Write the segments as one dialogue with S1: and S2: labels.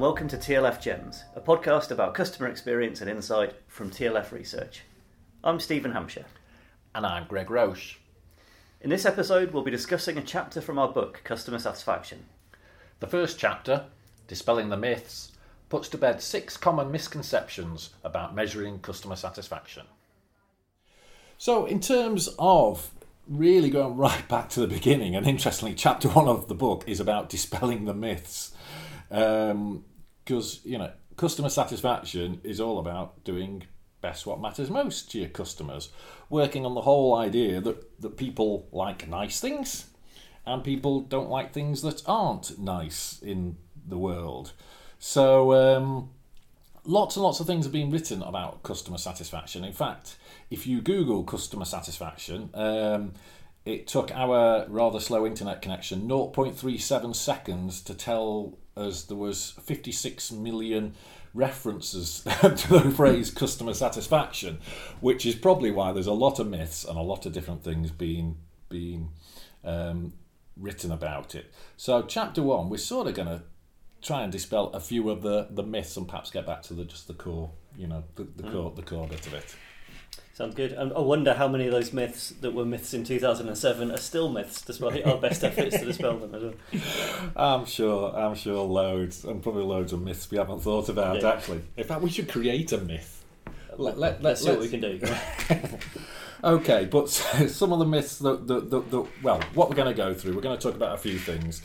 S1: and welcome to TLF Gems, a podcast about customer experience and insight from TLF Research. I'm Stephen Hampshire.
S2: And I'm Greg Roche.
S1: In this episode, we'll be discussing a chapter from our book, Customer Satisfaction.
S2: The first chapter, Dispelling the Myths, puts to bed six common misconceptions about measuring customer satisfaction. So, in terms of really going right back to the beginning, and interestingly, chapter one of the book is about dispelling the myths. Um, Because, you know, customer satisfaction is all about doing best what matters most to your customers, working on the whole idea that, that people like nice things and people don't like things that aren't nice in the world. So, um, lots and lots of things have been written about customer satisfaction. In fact, if you Google customer satisfaction, um, it took our rather slow internet connection 0.37 seconds to tell us there was 56 million references to the phrase customer satisfaction, which is probably why there's a lot of myths and a lot of different things being being um, written about it. So, chapter one, we're sort of going to try and dispel a few of the, the myths and perhaps get back to the just the core, you know, the, the mm. core the core bit of it.
S1: Sounds good. And I wonder how many of those myths that were myths in 2007 are still myths, despite our best efforts to dispel them as well.
S2: I'm sure, I'm sure loads, and probably loads of myths we haven't thought about, yeah. actually. In fact, we should create a myth.
S1: Let, let, let's, let's see what we can do.
S2: okay, but some of the myths that, that, that, that well, what we're going to go through, we're going to talk about a few things.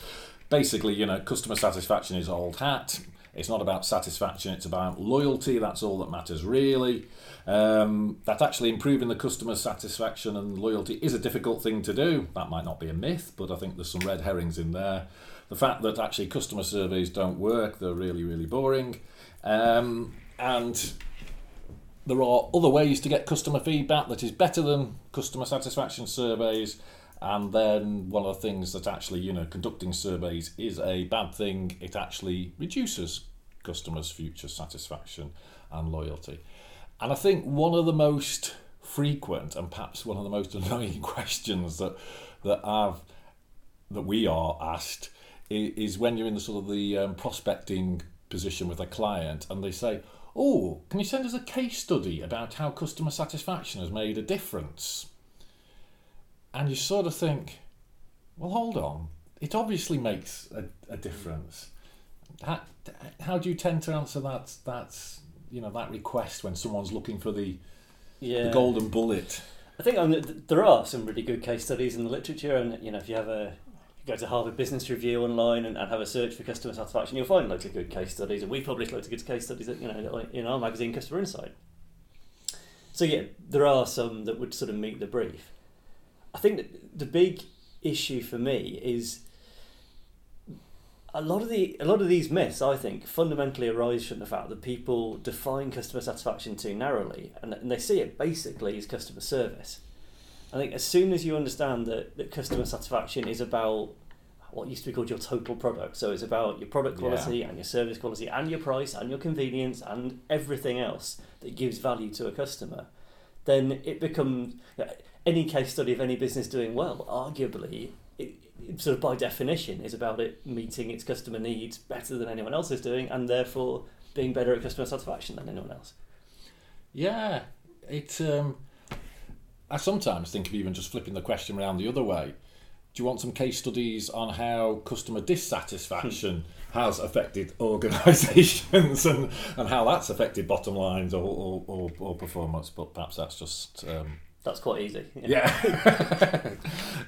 S2: Basically, you know, customer satisfaction is old hat. It's not about satisfaction, it's about loyalty. That's all that matters, really. Um, that actually improving the customer satisfaction and loyalty is a difficult thing to do. That might not be a myth, but I think there's some red herrings in there. The fact that actually customer surveys don't work, they're really, really boring. Um, and there are other ways to get customer feedback that is better than customer satisfaction surveys. And then one of the things that actually, you know, conducting surveys is a bad thing. It actually reduces customers' future satisfaction and loyalty. And I think one of the most frequent and perhaps one of the most annoying questions that that I've that we are asked is when you're in the sort of the um, prospecting position with a client and they say, "Oh, can you send us a case study about how customer satisfaction has made a difference?" And you sort of think, "Well, hold on. It obviously makes a, a difference." How, how do you tend to answer that that you know that request when someone's looking for the yeah. the golden bullet.
S1: I think um, there are some really good case studies in the literature, and you know if you have a you go to Harvard Business Review online and, and have a search for customer satisfaction, you'll find loads of good case studies, and we publish loads of good case studies, you know, in our magazine, Customer Insight. So yeah, there are some that would sort of meet the brief. I think the big issue for me is a lot of the a lot of these myths, I think, fundamentally arise from the fact that people define customer satisfaction too narrowly, and, and they see it basically as customer service. I think as soon as you understand that, that customer satisfaction is about what used to be called your total product, so it's about your product quality yeah. and your service quality and your price and your convenience and everything else that gives value to a customer, then it becomes any case study of any business doing well, arguably, it, sort of by definition is about it meeting its customer needs better than anyone else is doing and therefore being better at customer satisfaction than anyone else.
S2: Yeah it um, i sometimes think of even just flipping the question around the other way. Do you want some case studies on how customer dissatisfaction has affected organisations and, and how that's affected bottom lines or, or, or, or performance? But perhaps that's just um,
S1: that's quite easy.
S2: Yeah.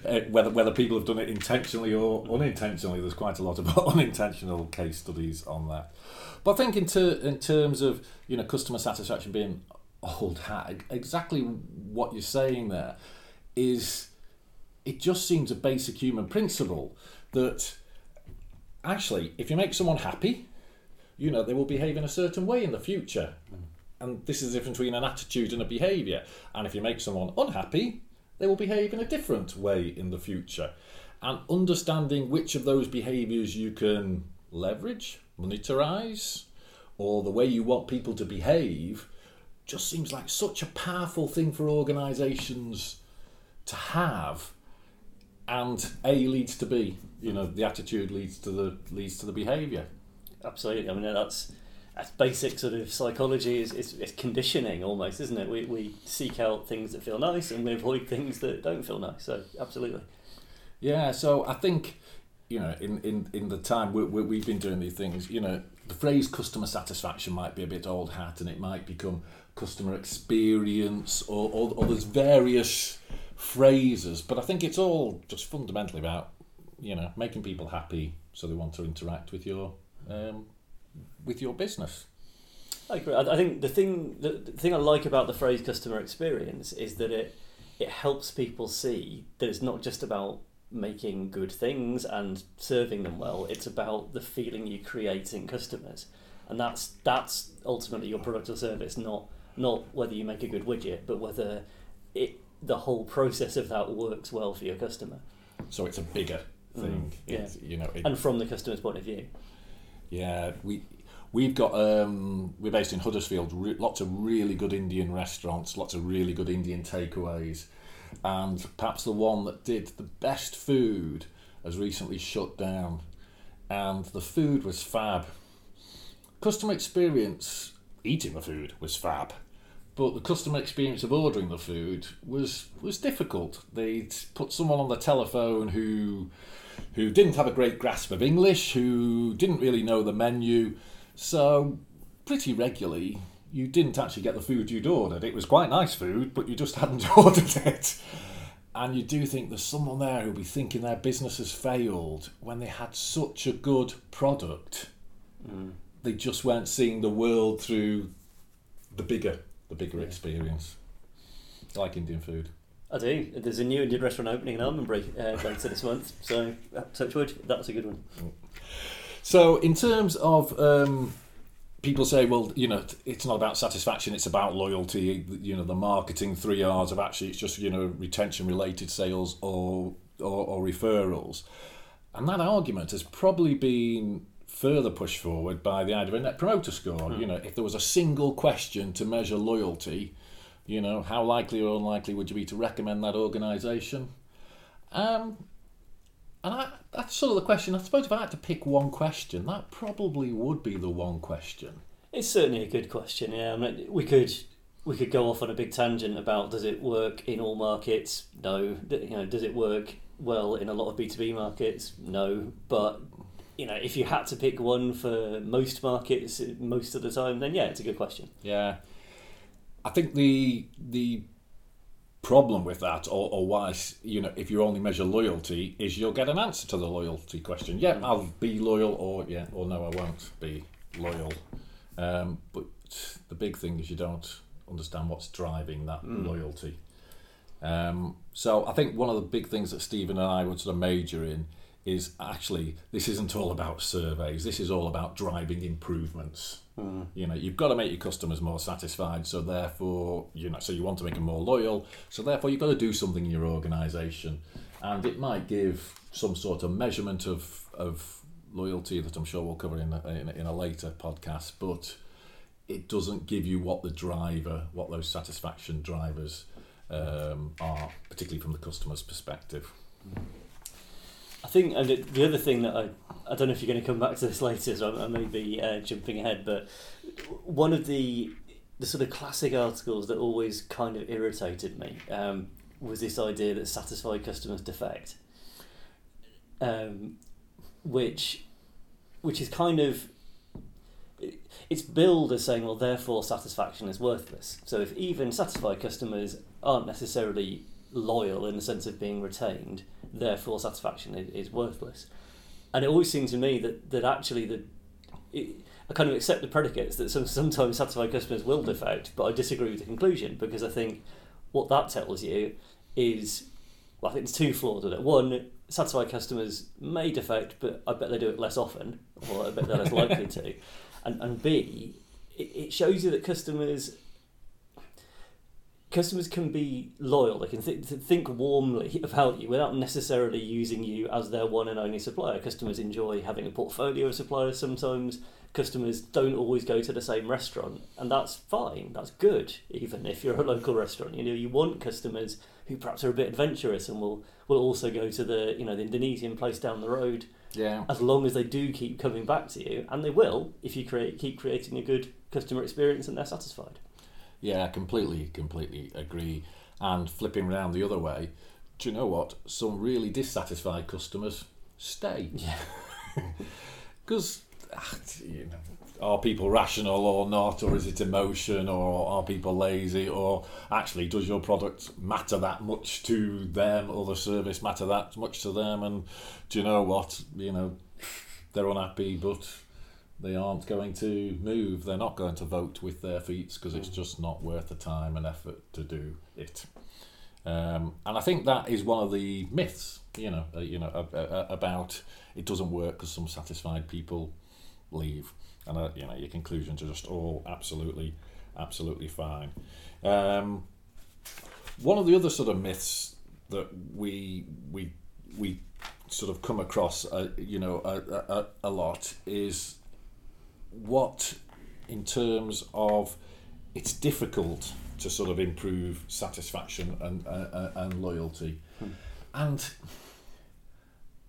S2: Uh, whether whether people have done it intentionally or unintentionally, there's quite a lot of unintentional case studies on that. But I think in ter- in terms of you know customer satisfaction being old hat, exactly what you're saying there is it just seems a basic human principle that actually if you make someone happy, you know they will behave in a certain way in the future. Mm and this is the difference between an attitude and a behaviour. And if you make someone unhappy, they will behave in a different way in the future. And understanding which of those behaviours you can leverage, monetize, or the way you want people to behave just seems like such a powerful thing for organisations to have. And A leads to B. You know, the attitude leads to the leads to the behaviour.
S1: absolutely. I mean, that's that's basic sort of psychology. Is it's, it's conditioning almost, isn't it? We we seek out things that feel nice and we avoid things that don't feel nice. So absolutely.
S2: Yeah. So I think you know, in, in, in the time we, we, we've been doing these things, you know, the phrase customer satisfaction might be a bit old hat and it might become customer experience or, or, or there's various phrases, but I think it's all just fundamentally about, you know, making people happy so they want to interact with your um, with your business.
S1: I agree. I, think the thing the, the thing I like about the phrase customer experience is that it it helps people see that it's not just about making good things and serving them well. It's about the feeling you create in customers, and that's that's ultimately your product or service, not not whether you make a good widget, but whether it the whole process of that works well for your customer.
S2: So it's a bigger thing,
S1: Mm, yeah.
S2: It's, you know. It,
S1: And from the customer's point of view.
S2: Yeah, we we've got um, we're based in Huddersfield. Re- lots of really good Indian restaurants, lots of really good Indian takeaways, and perhaps the one that did the best food has recently shut down, and the food was fab. Customer experience eating the food was fab, but the customer experience of ordering the food was was difficult. They'd put someone on the telephone who who didn't have a great grasp of English, who didn't really know the menu, so pretty regularly you didn't actually get the food you'd ordered. It was quite nice food, but you just hadn't ordered it. And you do think there's someone there who'll be thinking their business has failed when they had such a good product. Mm. They just weren't seeing the world through the bigger, the bigger experience. Like Indian food.
S1: I do. There's a new Indian restaurant opening in Almondbury uh, later this month, so uh, touch wood, that's a good one.
S2: So, in terms of um, people say, well, you know, it's not about satisfaction; it's about loyalty. You know, the marketing three R's of actually it's just you know retention-related sales or, or or referrals, and that argument has probably been further pushed forward by the idea of a net promoter score. You know, if there was a single question to measure loyalty, you know, how likely or unlikely would you be to recommend that organisation? Um, and I, that's sort of the question. I suppose if I had to pick one question, that probably would be the one question.
S1: It's certainly a good question. Yeah, I mean, we could we could go off on a big tangent about does it work in all markets? No. You know, does it work well in a lot of B two B markets? No. But you know, if you had to pick one for most markets most of the time, then yeah, it's a good question.
S2: Yeah, I think the the problem with that, or, or why you know, if you only measure loyalty, is you'll get an answer to the loyalty question. Yeah, I'll be loyal, or yeah, or no, I won't be loyal. Um, but the big thing is you don't understand what's driving that loyalty. Um, so I think one of the big things that Stephen and I would sort of major in is actually this isn't all about surveys. This is all about driving improvements. You know, you've got to make your customers more satisfied. So therefore, you know, so you want to make them more loyal. So therefore, you've got to do something in your organisation, and it might give some sort of measurement of of loyalty that I'm sure we'll cover in a, in a, in a later podcast. But it doesn't give you what the driver, what those satisfaction drivers um, are, particularly from the customer's perspective.
S1: I think, and the- the other thing that I, I don't know if you're going to come back to this later, so I, I may be uh, jumping ahead, but one of the the sort of classic articles that always kind of irritated me um, was this idea that satisfied customers defect, um, which which is kind of it's billed as saying, well, therefore satisfaction is worthless. So if even satisfied customers aren't necessarily loyal in the sense of being retained, therefore satisfaction is, is worthless. And it always seemed to me that, that actually the it, I kind of accept the predicates that some, sometimes satisfied customers will defect, but I disagree with the conclusion because I think what that tells you is well, I think it's two flaws with it. One, satisfied customers may defect, but I bet they do it less often, or I bet they're less likely to. And, and B, it, it shows you that customers customers can be loyal. They can th- th- think warmly about you without necessarily using you as their one and only supplier. Customers enjoy having a portfolio of suppliers sometimes. Customers don't always go to the same restaurant, and that's fine. That's good, even if you're a local restaurant. You know, you want customers who perhaps are a bit adventurous and will will also go to the you know the Indonesian place down the road
S2: Yeah.
S1: as long as they do keep coming back to you, and they will if you create keep creating a good customer experience and they're satisfied.
S2: Yeah, I completely, completely agree. And flipping around the other way, do you know what? Some really dissatisfied customers stay.
S1: Yeah.
S2: Because, ah, you know, are people rational or not, or is it emotion, or are people lazy, or actually does your product matter that much to them, or the service matter that much to them? And do you know what? You know, they're unhappy, but they aren't going to move. They're not going to vote with their feet because it's just not worth the time and effort to do it. Um, and I think that is one of the myths, you know, uh, you know, uh, uh, about it doesn't work because some satisfied people leave, and uh, you know, your conclusions are just all absolutely, absolutely fine. Um, one of the other sort of myths that we we we sort of come across, uh, you know, a, a, a lot is what, in terms of, it's difficult to sort of improve satisfaction and uh, uh, and loyalty, and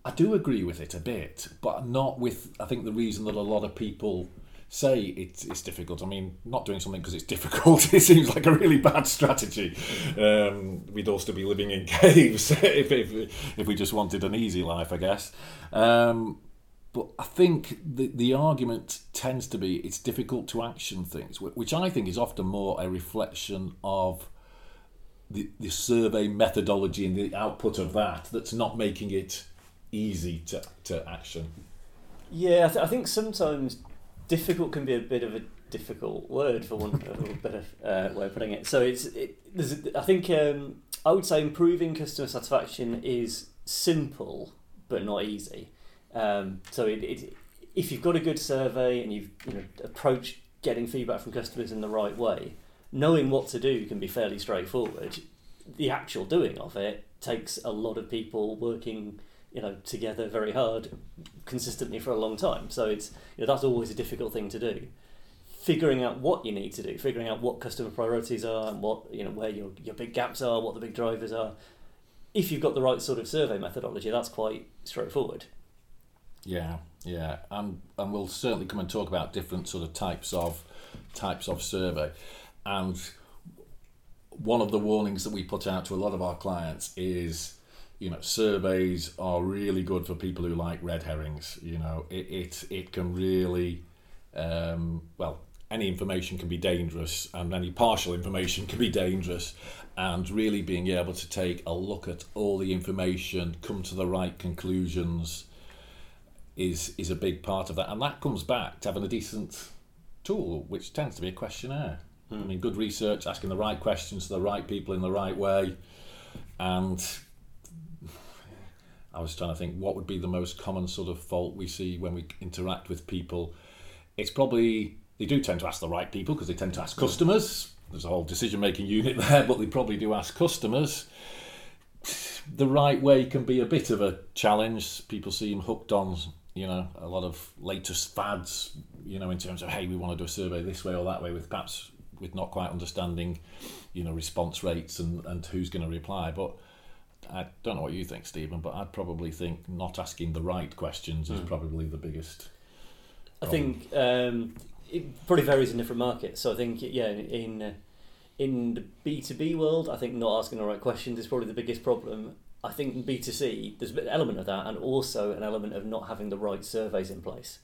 S2: I do agree with it a bit, but not with. I think the reason that a lot of people say it's, it's difficult. I mean, not doing something because it's difficult, it seems like a really bad strategy. Um, we'd all still be living in caves if, if, if we just wanted an easy life, I guess. Um, but I think the, the argument tends to be it's difficult to action things, which I think is often more a reflection of the, the survey methodology and the output of that that's not making it easy to, to action.
S1: Yeah, I, th- I think sometimes difficult can be a bit of a difficult word for one of better uh, way of putting it. So it's it, a, I think um, I would say improving customer satisfaction is simple but not easy. Um, so it, it, if you've got a good survey and you've you know approached getting feedback from customers in the right way, knowing what to do can be fairly straightforward. The actual doing of it takes a lot of people working you know together very hard consistently for a long time. So it's you know that's always a difficult thing to do. Figuring out what you need to do figuring out what customer priorities are and what you know where your, your big gaps are what the big drivers are. If you've got the right sort of survey methodology that's quite straightforward
S2: Yeah, yeah, and and we'll certainly come and talk about different sort of types of types of survey, and one of the warnings that we put out to a lot of our clients is, you know, surveys are really good for people who like red herrings. You know, it it, it can really, um, well, any information can be dangerous, and any partial information can be dangerous. And really being able to take a look at all the information, come to the right conclusions, is is a big part of that, and that comes back to having a decent tool, which tends to be a questionnaire. I hmm. mean, good research, asking the right questions to the right people in the right way, and I was trying to think what would be the most common sort of fault we see when we interact with people. It's probably they do tend to ask the right people because they tend to ask hmm. customers. There's a whole decision making unit there, but they probably do ask customers the right way can be a bit of a challenge. People seem hooked on, you know, a lot of latest fads, you know, in terms of hey, we want to do a survey this way or that way, with perhaps with not quite understanding, you know, response rates and and who's going to reply. But I don't know what you think, Stephen, but I'd probably think not asking the right questions is probably the biggest.
S1: I think um, it probably varies in different markets. So I think yeah, in in the B two B world, I think not asking the right questions is probably the biggest problem. I think in B two C, there's an element of that, and also an element of not having the right surveys in place.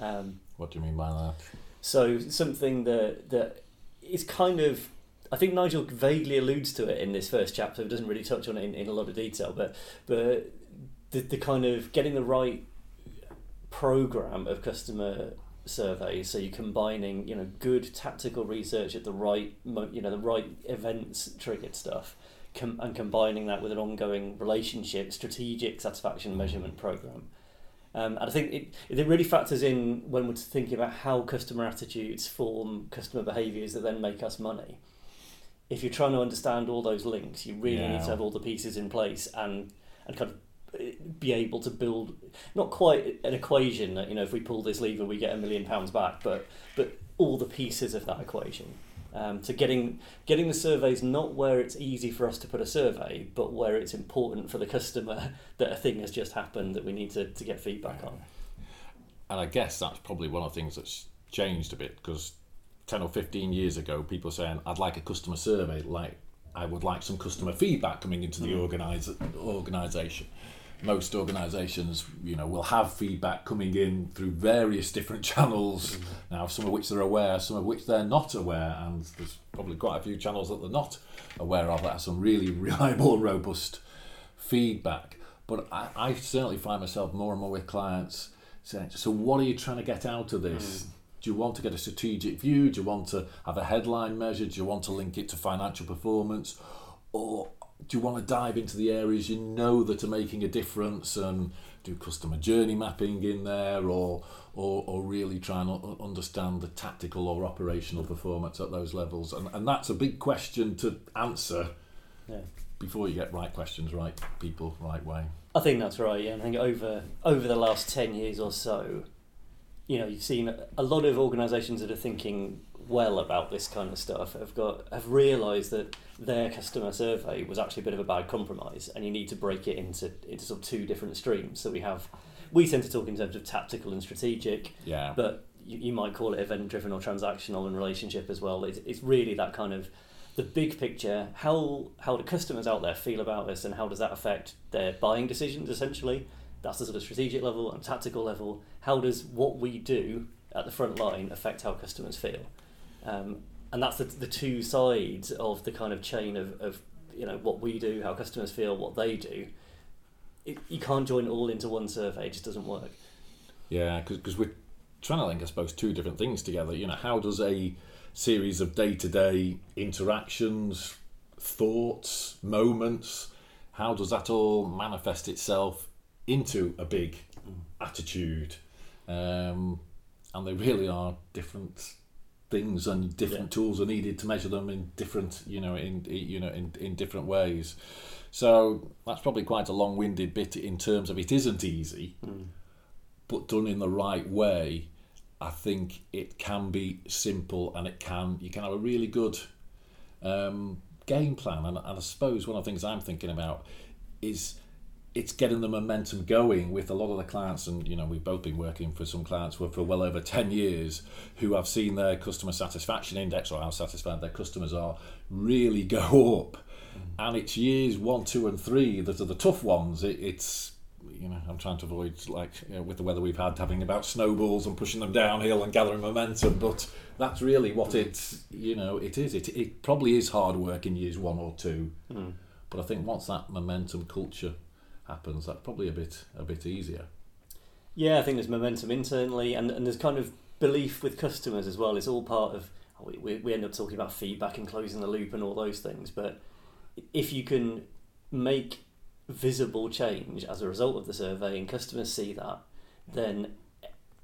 S1: Um,
S2: What do you mean by that?
S1: so something that that is kind of I think Nigel vaguely alludes to it in this first chapter. Doesn't really touch on it in, in a lot of detail, but but the, the kind of getting the right program of customer surveys. So you're combining you know good tactical research at the right mo- you know the right events triggered stuff. Com- and combining that with an ongoing relationship, strategic satisfaction measurement program, um, and I think it, it really factors in when we're thinking about how customer attitudes form customer behaviours that then make us money. If you're trying to understand all those links, you really need to have all the pieces in place and and kind of eh, be able to build not quite an equation that you know if we pull this lever we get a million pounds back, but but all the pieces of that equation. Um, to getting getting the surveys not where it's easy for us to put a survey, but where it's important for the customer that a thing has just happened that we need to, to get feedback on.
S2: And I guess that's probably one of the things that's changed a bit because 10 or 15 years ago, people saying, I'd like a customer survey, like I would like some customer feedback coming into the organize, organisation. Most organisations, you know, will have feedback coming in through various different channels. Mm. Now, some of which they're aware, some of which they're not aware, and there's probably quite a few channels that they're not aware of that have some really reliable, robust feedback. But I, I certainly find myself more and more with clients saying, "So, what are you trying to get out of this?" Mm do you want to get a strategic view? Do you want to have a headline measure? Do you want to link it to financial performance? Or do you want to dive into the areas you know that are making a difference and do customer journey mapping in there or or, or really try and understand the tactical or operational performance at those levels? And, and that's a big question to answer yeah. before you get right questions, right people, right way.
S1: I think that's right. Yeah, I think over over the last ten years or so, you know, you've seen a lot of organisations that are thinking well about this kind of stuff have got have realised that their customer survey was actually a bit of a bad compromise, and you need to break it into into sort of two different streams. So we have we tend to talk in terms of tactical and strategic.
S2: Yeah.
S1: But you, you might call it event driven or transactional and relationship as well. It's, it's really that kind of the big picture. How how do customers out there feel about this, and how does that affect their buying decisions essentially? That's the sort of strategic level and tactical level. How does what we do at the front line affect how customers feel? Um, and that's the, the two sides of the kind of chain of, of you know what we do, how customers feel, what they do. It, you can't join all into one survey; it just doesn't work.
S2: Yeah, because we're trying to link, I suppose, two different things together. You know, how does a series of day-to-day interactions, thoughts, moments, how does that all manifest itself into a big attitude. Um, and they really are different things and different yeah. tools are needed to measure them in different you know in you know in, in different ways so that's probably quite a long-winded bit in terms of it isn't easy mm. but done in the right way i think it can be simple and it can you can have a really good um, game plan and, and i suppose one of the things i'm thinking about is it's getting the momentum going with a lot of the clients and you know we've both been working for some clients for, for well over 10 years who have seen their customer satisfaction index or how satisfied their customers are really go up mm. and it's years one two and three that are the tough ones it, it's you know i'm trying to avoid like you know, with the weather we've had having about snowballs and pushing them downhill and gathering momentum but that's really what it's you know it is it, it probably is hard work in years one or two mm. but i think once that momentum culture happens, that's probably a bit a bit easier.
S1: Yeah, I think there's momentum internally, and, and there's kind of belief with customers as well. It's all part of we, we end up talking about feedback and closing the loop and all those things. But if you can make visible change as a result of the survey and customers see that, then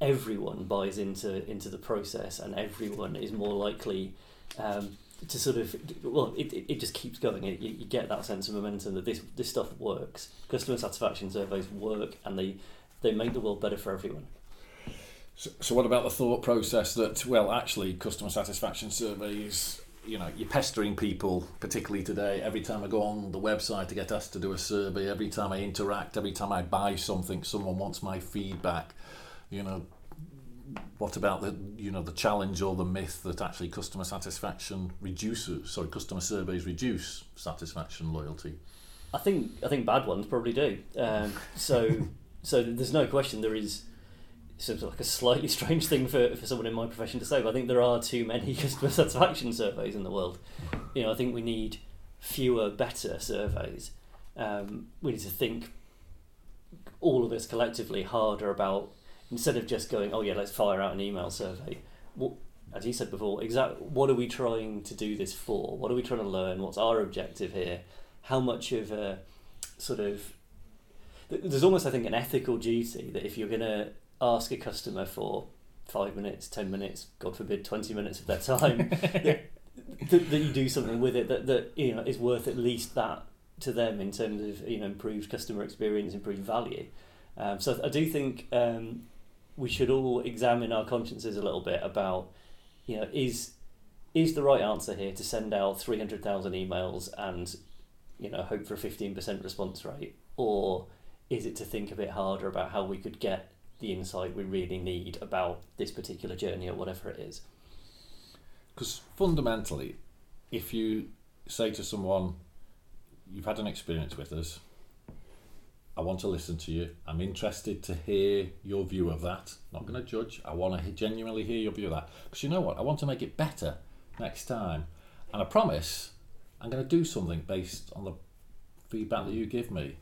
S1: everyone buys into into the process and everyone is more likely um, to sort of well it, it, just keeps going. It, you, you get that sense of momentum that this this stuff works. Customer satisfaction surveys work and they they make the world better for everyone.
S2: So, so what about the thought process that well actually customer satisfaction surveys you know you're pestering people particularly today every time i go on the website to get asked to do a survey every time i interact every time i buy something someone wants my feedback you know what about the you know the challenge or the myth that actually customer satisfaction reduces sorry customer surveys reduce satisfaction loyalty?
S1: I think i think bad ones probably do. Um, so so there's no question there is seems like a slightly strange thing for, for someone in my profession to say but i think there are too many customer satisfaction surveys in the world. You know i think we need fewer better surveys. Um, we need to think all of us collectively harder about instead of just going, oh yeah, let's fire out an email survey. What, as you said before, exact what are we trying to do this for? What are we trying to learn? What's our objective here? How much of a sort of there's almost I think an ethical duty that if you're going to ask a customer for five minutes, ten minutes, God forbid, twenty minutes of their time, that, that, that, you do something with it that, that you know is worth at least that to them in terms of you know improved customer experience, improved value. Um, so I do think um, we should all examine our consciences a little bit about, you know, is is the right answer here to send out 300,000 emails and you know hope for a 15% response rate? Or is it to think a bit harder about how we could get the insight we really need about this particular journey or whatever it is?
S2: Because fundamentally, if you say to someone, you've had an experience with us, I want to listen to you, I'm interested to hear your view of that, not going to judge, I want to genuinely hear your view of that. Because you know what, I want to make it better next time. And I promise I'm going to do something based on the feedback that you give me.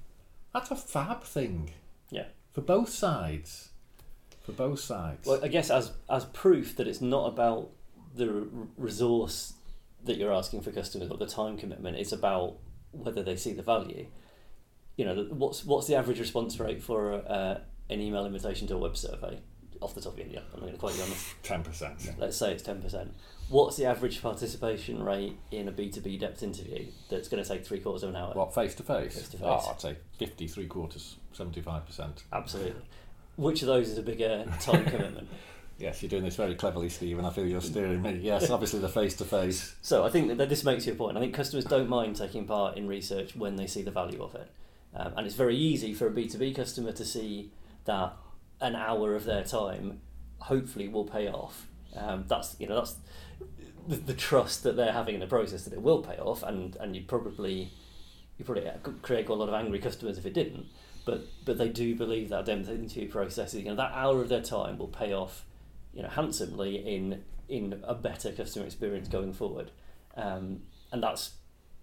S2: That's a fab thing
S1: yeah
S2: for both sides. For both sides.
S1: Well, I guess as as proof that it's not about the r- resource that you're asking for customers or the time commitment, it's about whether they see the value. You know, what's what's the average response rate for uh, an email invitation to a web survey? Off the top of your head, I'm not going to quote you on this.
S2: Ten percent.
S1: Let's say it's ten percent. What's the average participation rate in a B two B depth interview that's going to take three quarters of an hour?
S2: What face to face?
S1: Face to
S2: Oh,
S1: face.
S2: I'd say 50, three quarters, seventy five percent.
S1: Absolutely. Which of those is a bigger time commitment?
S2: Yes, you're doing this very cleverly, Steve, and I feel you're steering me. Yes, obviously the face to face.
S1: So I think that this makes your point. I think customers don't mind taking part in research when they see the value of it, um, and it's very easy for a B two B customer to see that an hour of their time hopefully will pay off. Um, that's you know that's the, the trust that they're having in the process that it will pay off, and and you probably you probably create quite a lot of angry customers if it didn't. But but they do believe that demo interview process, you know, that hour of their time will pay off, you know, handsomely in in a better customer experience going forward, um, and that's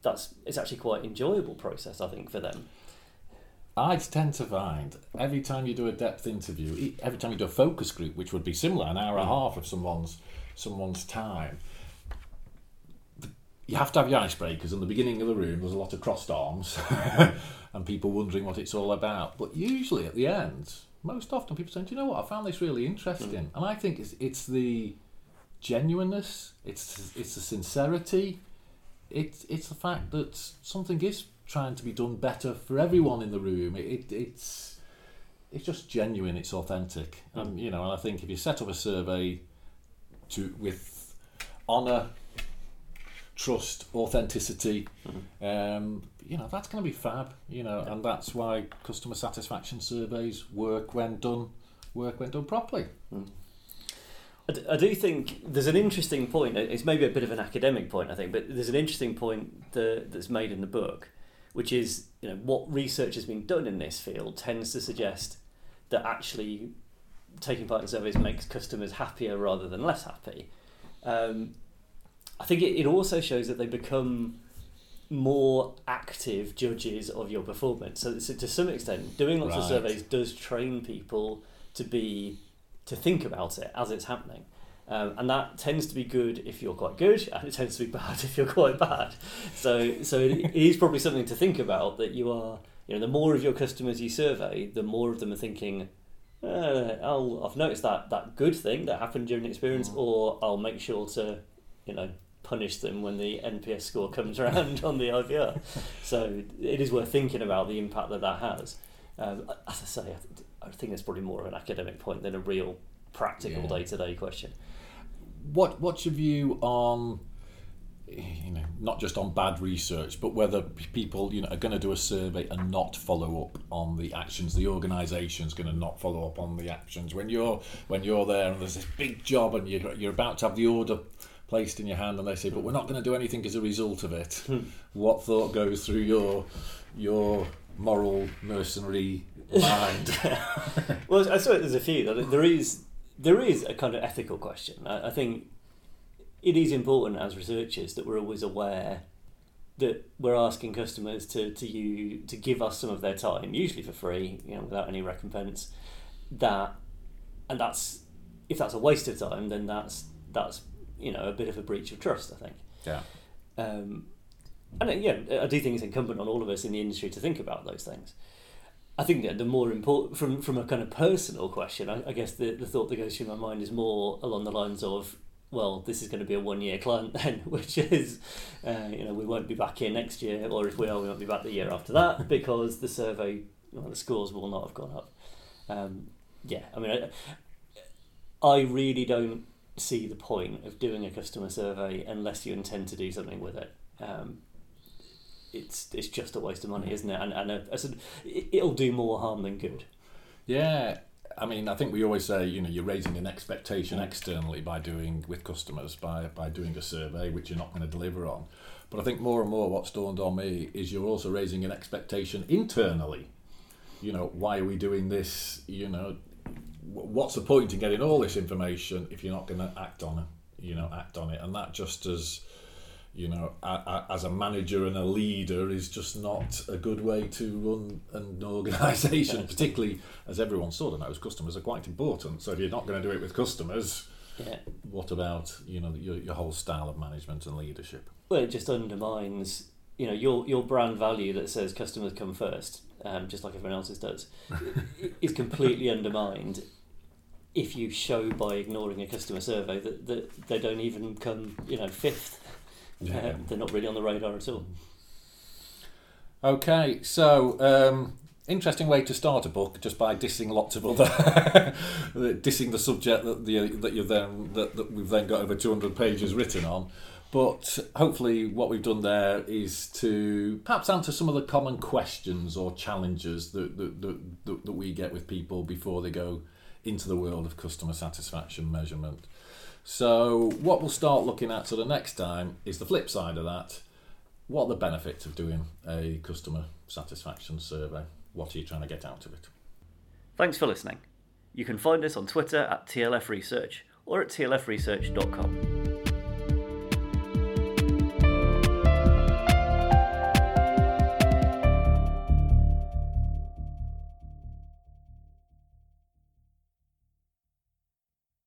S1: that's it's actually quite enjoyable process I think for them.
S2: I tend to find every time you do a depth interview, every time you do a focus group, which would be similar, an hour and a hmm. half of someone's someone's time, you have to have your icebreakers. In the beginning of the room, there's a lot of crossed arms and people wondering what it's all about. But usually at the end, most often people say, "Do you know what? I found this really interesting," hmm. and I think it's it's the genuineness, it's it's the sincerity, it's it's the fact that something is trying to be done better for everyone in the room. It, it it's it's just genuine. It's authentic. Um, you know, and I think if you set up a survey to with honour, trust, authenticity, um, you know that's going to be fab. You know, and that's why customer satisfaction surveys work when done work when done properly.
S1: I do think there's an interesting point. It's maybe a bit of an academic point, I think, but there's an interesting point that, that's made in the book, which is you know what research has been done in this field tends to suggest that actually taking part in surveys makes customers happier rather than less happy. Um, I think it, it also shows that they become more active judges of your performance. So, so to some extent, doing lots of surveys does train people to be to think about it as it's happening. Um, and that tends to be good if you're quite good, and it tends to be bad if you're quite bad. So, so it, it is probably something to think about that you are, you know, the more of your customers you survey, the more of them are thinking, uh, I'll, I've noticed that that good thing that happened during the experience,
S2: Mm.
S1: or I'll make sure to, you know, punish them when the NPS score comes around on the IVR. So it is worth thinking about the impact that that has. Um, as I say, I, th- I think that's probably more of an academic point than a real practical day to day question.
S2: What what's your view on you know not just on bad research but whether people you know are going to do a survey and not follow up on the actions? The organization's going to not follow up on the actions. When you're when you're there and there's this big job and you're, you're about to have the order placed in your hand and they say but we're not going to do anything as a result of it. Hmm. What thought goes through your your moral mercenary mind?
S1: Well, I suppose there's a few. There is there is a kind of ethical question. I, I think it is important as researchers that we're always aware that we're asking customers to to you to give us some of their time, usually for free, you know, without any recompense. That and that's if that's a waste of time, then that's that's you know a bit of a breach of trust. I think.
S2: yeah
S1: Um, and uh, yeah, I do think it's incumbent on all of us in the industry to think about those things. I think that the more important, from from a kind of personal question, I, I guess the, the thought that goes through my mind is more along the lines of, well, this is going to be a one year client then, which is, uh, you know, we won't be back here next year, or if we are, we won't be back the year after that because the survey, well, the scores will not have gone up. Um, yeah, I mean, I, I really don't see the point of doing a customer survey unless you intend to do something with it. Um, it's it's just a waste of money, isn't it? And and uh, a, a, it'll do more harm than good.
S2: Yeah, I mean, I think we always say, you know, you're raising an expectation externally by doing with customers by by doing a survey which you're not going to deliver on. But I think more and more what's dawned on me is you're also raising an expectation internally. You know, why are we doing this? You know, what's the point in getting all this information if you're not going to act on it? You know, act on it, and that just as you know, a, a, as a manager and a leader is just not a good way to run an organisation, particularly as everyone sort of knows, customers are quite important. So if you're not going to do it with customers,
S1: yeah.
S2: what about you know your, your whole style of management and leadership?
S1: Well, it just undermines you know your your brand value that says customers come first, um, just like everyone else's does, is completely undermined if you show by ignoring a customer survey that, that they don't even come you know fifth yeah. Uh, they're not really on the radar at all.
S2: Okay, so um, interesting way to start a book just by dissing lots of other dissing the subject that the that you then that, that we've then got over 200 pages written on but hopefully what we've done there is to perhaps answer some of the common questions or challenges that, that, that, that we get with people before they go into the world of customer satisfaction measurement so, what we'll start looking at sort of next time is the flip side of that. What are the benefits of doing a customer satisfaction survey? What are you trying to get out of it?
S1: Thanks for listening. You can find us on Twitter at TLF Research or at tlfresearch.com.